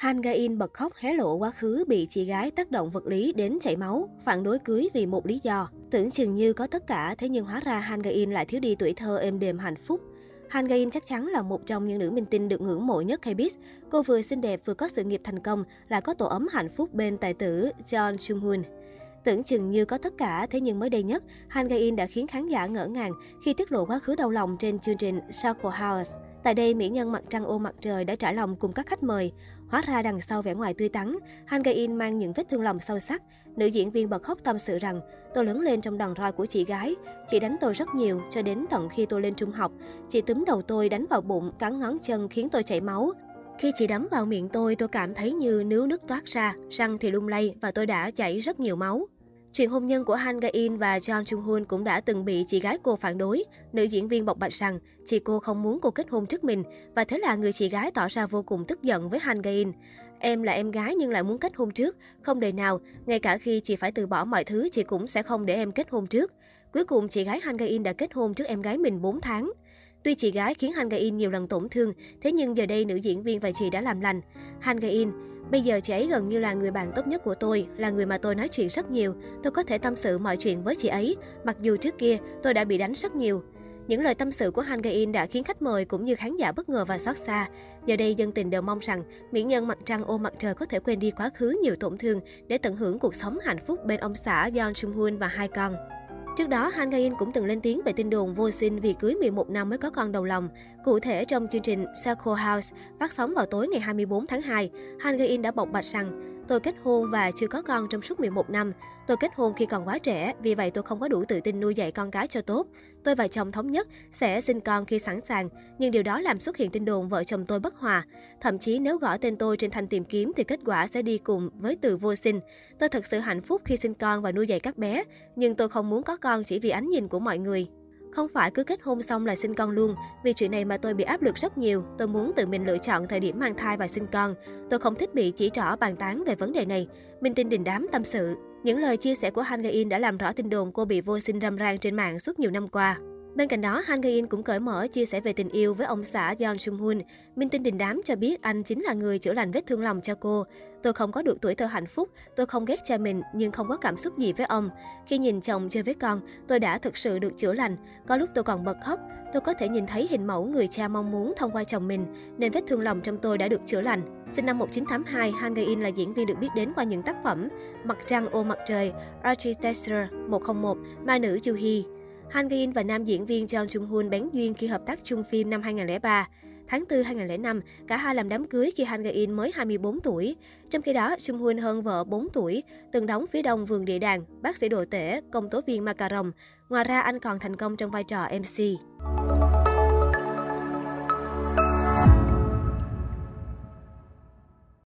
Han Ga-in bật khóc hé lộ quá khứ bị chị gái tác động vật lý đến chảy máu, phản đối cưới vì một lý do. Tưởng chừng như có tất cả, thế nhưng hóa ra Han Ga-in lại thiếu đi tuổi thơ êm đềm hạnh phúc. Han Ga-in chắc chắn là một trong những nữ minh tinh được ngưỡng mộ nhất K-pop. Cô vừa xinh đẹp vừa có sự nghiệp thành công, lại có tổ ấm hạnh phúc bên tài tử John Chung Hoon. Tưởng chừng như có tất cả, thế nhưng mới đây nhất, Han Ga-in đã khiến khán giả ngỡ ngàng khi tiết lộ quá khứ đau lòng trên chương trình Circle House. Tại đây, mỹ nhân mặt trăng ô mặt trời đã trả lòng cùng các khách mời. Hóa ra đằng sau vẻ ngoài tươi tắn, Han Ga-in mang những vết thương lòng sâu sắc. Nữ diễn viên bật khóc tâm sự rằng, tôi lớn lên trong đòn roi của chị gái. Chị đánh tôi rất nhiều, cho đến tận khi tôi lên trung học. Chị túm đầu tôi đánh vào bụng, cắn ngón chân khiến tôi chảy máu. Khi chị đấm vào miệng tôi, tôi cảm thấy như nứa nước toát ra, răng thì lung lay và tôi đã chảy rất nhiều máu. Chuyện hôn nhân của Han Ga-in và John Chung Hoon cũng đã từng bị chị gái cô phản đối. Nữ diễn viên bộc bạch rằng chị cô không muốn cô kết hôn trước mình và thế là người chị gái tỏ ra vô cùng tức giận với Han Ga-in. Em là em gái nhưng lại muốn kết hôn trước, không đời nào, ngay cả khi chị phải từ bỏ mọi thứ chị cũng sẽ không để em kết hôn trước. Cuối cùng chị gái Han Ga-in đã kết hôn trước em gái mình 4 tháng. Tuy chị gái khiến Han Ga-in nhiều lần tổn thương, thế nhưng giờ đây nữ diễn viên và chị đã làm lành. Han Ga-in, Bây giờ chị ấy gần như là người bạn tốt nhất của tôi, là người mà tôi nói chuyện rất nhiều. Tôi có thể tâm sự mọi chuyện với chị ấy, mặc dù trước kia tôi đã bị đánh rất nhiều. Những lời tâm sự của Han Ga-in đã khiến khách mời cũng như khán giả bất ngờ và xót xa. Giờ đây dân tình đều mong rằng mỹ nhân mặt trăng ô mặt trời có thể quên đi quá khứ nhiều tổn thương để tận hưởng cuộc sống hạnh phúc bên ông xã Yeon Sung Hoon và hai con. Trước đó, Han Ga-in cũng từng lên tiếng về tin đồn vô sinh vì cưới 11 năm mới có con đầu lòng. Cụ thể, trong chương trình Circle House phát sóng vào tối ngày 24 tháng 2, Han Ga-in đã bộc bạch rằng Tôi kết hôn và chưa có con trong suốt 11 năm. Tôi kết hôn khi còn quá trẻ, vì vậy tôi không có đủ tự tin nuôi dạy con cái cho tốt. Tôi và chồng thống nhất sẽ sinh con khi sẵn sàng, nhưng điều đó làm xuất hiện tin đồn vợ chồng tôi bất hòa. Thậm chí nếu gõ tên tôi trên thanh tìm kiếm thì kết quả sẽ đi cùng với từ vô sinh. Tôi thật sự hạnh phúc khi sinh con và nuôi dạy các bé, nhưng tôi không muốn có con chỉ vì ánh nhìn của mọi người. Không phải cứ kết hôn xong là sinh con luôn, vì chuyện này mà tôi bị áp lực rất nhiều. Tôi muốn tự mình lựa chọn thời điểm mang thai và sinh con. Tôi không thích bị chỉ trỏ bàn tán về vấn đề này. Minh Tinh đình đám tâm sự. Những lời chia sẻ của Han Ga-in đã làm rõ tin đồn cô bị vô sinh râm ran trên mạng suốt nhiều năm qua. Bên cạnh đó, Han Ga-in cũng cởi mở chia sẻ về tình yêu với ông xã Yeon Sung Hoon. Minh tinh đình đám cho biết anh chính là người chữa lành vết thương lòng cho cô. Tôi không có được tuổi thơ hạnh phúc, tôi không ghét cha mình nhưng không có cảm xúc gì với ông. Khi nhìn chồng chơi với con, tôi đã thực sự được chữa lành. Có lúc tôi còn bật khóc, tôi có thể nhìn thấy hình mẫu người cha mong muốn thông qua chồng mình, nên vết thương lòng trong tôi đã được chữa lành. Sinh năm 1982, Han Ga-in là diễn viên được biết đến qua những tác phẩm Mặt trăng ô mặt trời, Architecture 101, Ma nữ Chu Hee. Han Ga-in và nam diễn viên John Chung Hoon bén duyên khi hợp tác chung phim năm 2003. Tháng 4 2005, cả hai làm đám cưới khi Han Ga-in mới 24 tuổi. Trong khi đó, Chung Hoon hơn vợ 4 tuổi, từng đóng phía đông vườn địa đàng, bác sĩ đồ tể, công tố viên Macaron. Ngoài ra, anh còn thành công trong vai trò MC.